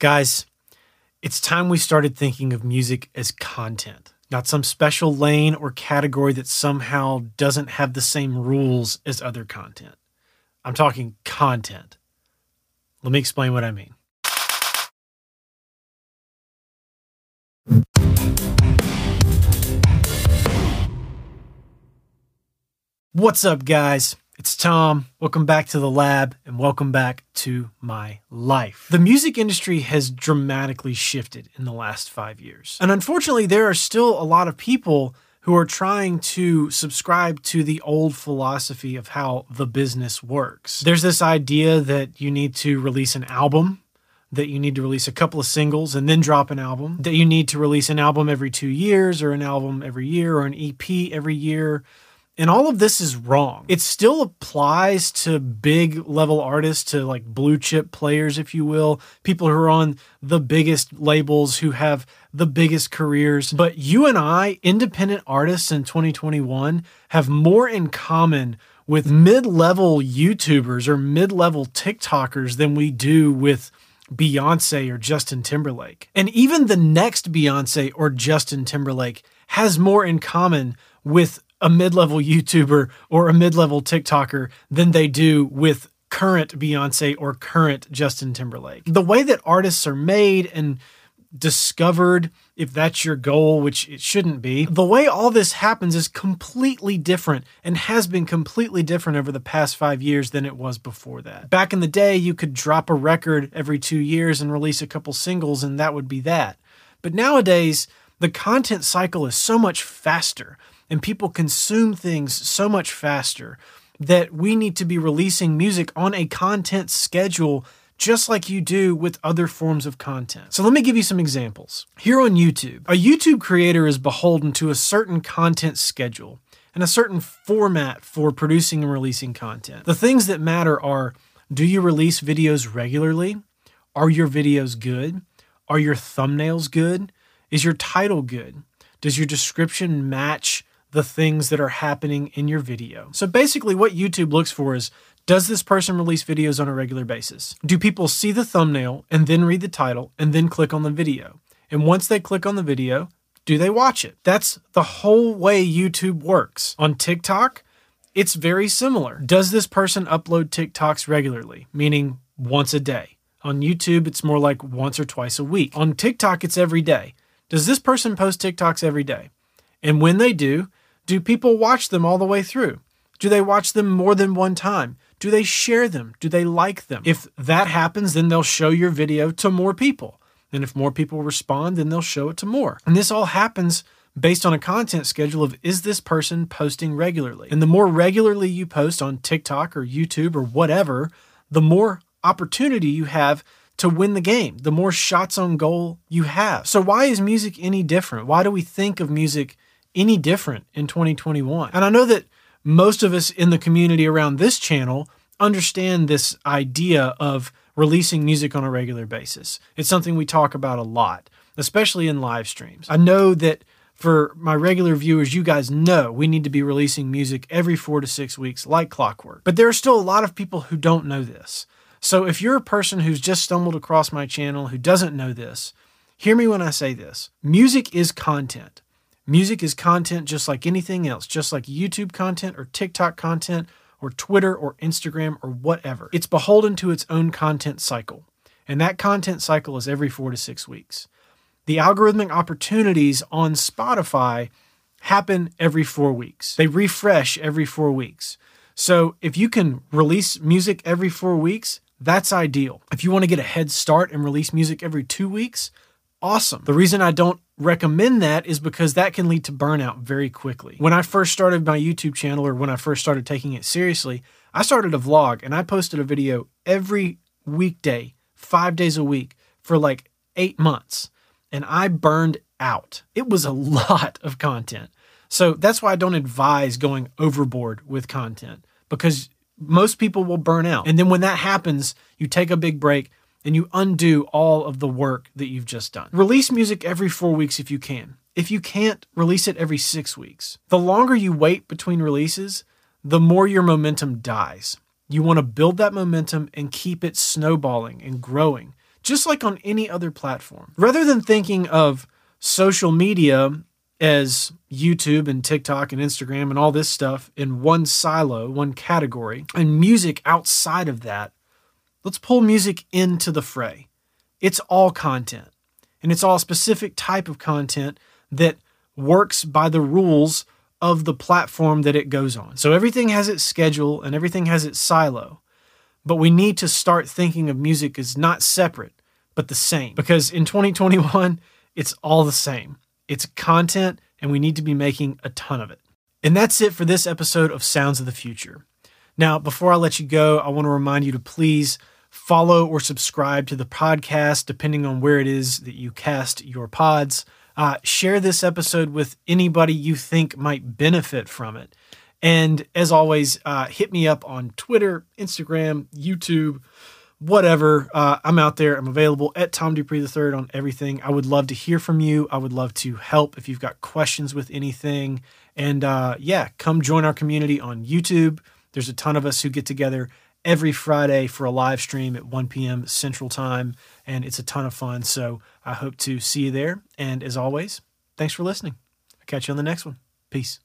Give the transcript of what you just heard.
Guys, it's time we started thinking of music as content, not some special lane or category that somehow doesn't have the same rules as other content. I'm talking content. Let me explain what I mean. What's up, guys? It's Tom. Welcome back to the lab and welcome back to my life. The music industry has dramatically shifted in the last five years. And unfortunately, there are still a lot of people who are trying to subscribe to the old philosophy of how the business works. There's this idea that you need to release an album that you need to release a couple of singles and then drop an album, that you need to release an album every two years or an album every year or an EP every year. And all of this is wrong. It still applies to big level artists, to like blue chip players, if you will, people who are on the biggest labels, who have the biggest careers. But you and I, independent artists in 2021, have more in common with mid level YouTubers or mid level TikTokers than we do with Beyonce or Justin Timberlake. And even the next Beyonce or Justin Timberlake has more in common with a mid level YouTuber or a mid level TikToker than they do with current Beyonce or current Justin Timberlake. The way that artists are made and discovered, if that's your goal, which it shouldn't be, the way all this happens is completely different and has been completely different over the past five years than it was before that. Back in the day, you could drop a record every two years and release a couple singles, and that would be that. But nowadays, the content cycle is so much faster and people consume things so much faster that we need to be releasing music on a content schedule just like you do with other forms of content. So let me give you some examples. Here on YouTube, a YouTube creator is beholden to a certain content schedule and a certain format for producing and releasing content. The things that matter are do you release videos regularly? Are your videos good? Are your thumbnails good? Is your title good? Does your description match the things that are happening in your video. So basically, what YouTube looks for is does this person release videos on a regular basis? Do people see the thumbnail and then read the title and then click on the video? And once they click on the video, do they watch it? That's the whole way YouTube works. On TikTok, it's very similar. Does this person upload TikToks regularly, meaning once a day? On YouTube, it's more like once or twice a week. On TikTok, it's every day. Does this person post TikToks every day? And when they do, do people watch them all the way through? Do they watch them more than one time? Do they share them? Do they like them? If that happens, then they'll show your video to more people. And if more people respond, then they'll show it to more. And this all happens based on a content schedule of is this person posting regularly? And the more regularly you post on TikTok or YouTube or whatever, the more opportunity you have to win the game, the more shots on goal you have. So, why is music any different? Why do we think of music any different in 2021. And I know that most of us in the community around this channel understand this idea of releasing music on a regular basis. It's something we talk about a lot, especially in live streams. I know that for my regular viewers, you guys know we need to be releasing music every four to six weeks like clockwork. But there are still a lot of people who don't know this. So if you're a person who's just stumbled across my channel who doesn't know this, hear me when I say this music is content. Music is content just like anything else, just like YouTube content or TikTok content or Twitter or Instagram or whatever. It's beholden to its own content cycle. And that content cycle is every four to six weeks. The algorithmic opportunities on Spotify happen every four weeks, they refresh every four weeks. So if you can release music every four weeks, that's ideal. If you want to get a head start and release music every two weeks, awesome. The reason I don't recommend that is because that can lead to burnout very quickly. When I first started my YouTube channel or when I first started taking it seriously, I started a vlog and I posted a video every weekday, five days a week for like eight months. And I burned out. It was a lot of content. So that's why I don't advise going overboard with content because most people will burn out. And then when that happens, you take a big break and you undo all of the work that you've just done. Release music every four weeks if you can. If you can't, release it every six weeks. The longer you wait between releases, the more your momentum dies. You want to build that momentum and keep it snowballing and growing just like on any other platform. Rather than thinking of social media as YouTube and TikTok and Instagram and all this stuff in one silo, one category, and music outside of that, let's pull music into the fray. It's all content, and it's all a specific type of content that works by the rules of the platform that it goes on. So everything has its schedule and everything has its silo. But we need to start thinking of music as not separate, but the same. Because in 2021, it's all the same. It's content, and we need to be making a ton of it. And that's it for this episode of Sounds of the Future. Now, before I let you go, I want to remind you to please follow or subscribe to the podcast, depending on where it is that you cast your pods. Uh, share this episode with anybody you think might benefit from it. And as always, uh, hit me up on Twitter, Instagram, YouTube, whatever. Uh, I'm out there. I'm available at Tom Dupree III on everything. I would love to hear from you. I would love to help if you've got questions with anything. And uh, yeah, come join our community on YouTube. There's a ton of us who get together every Friday for a live stream at 1 p.m. Central Time, and it's a ton of fun. So I hope to see you there. And as always, thanks for listening. I'll catch you on the next one. Peace.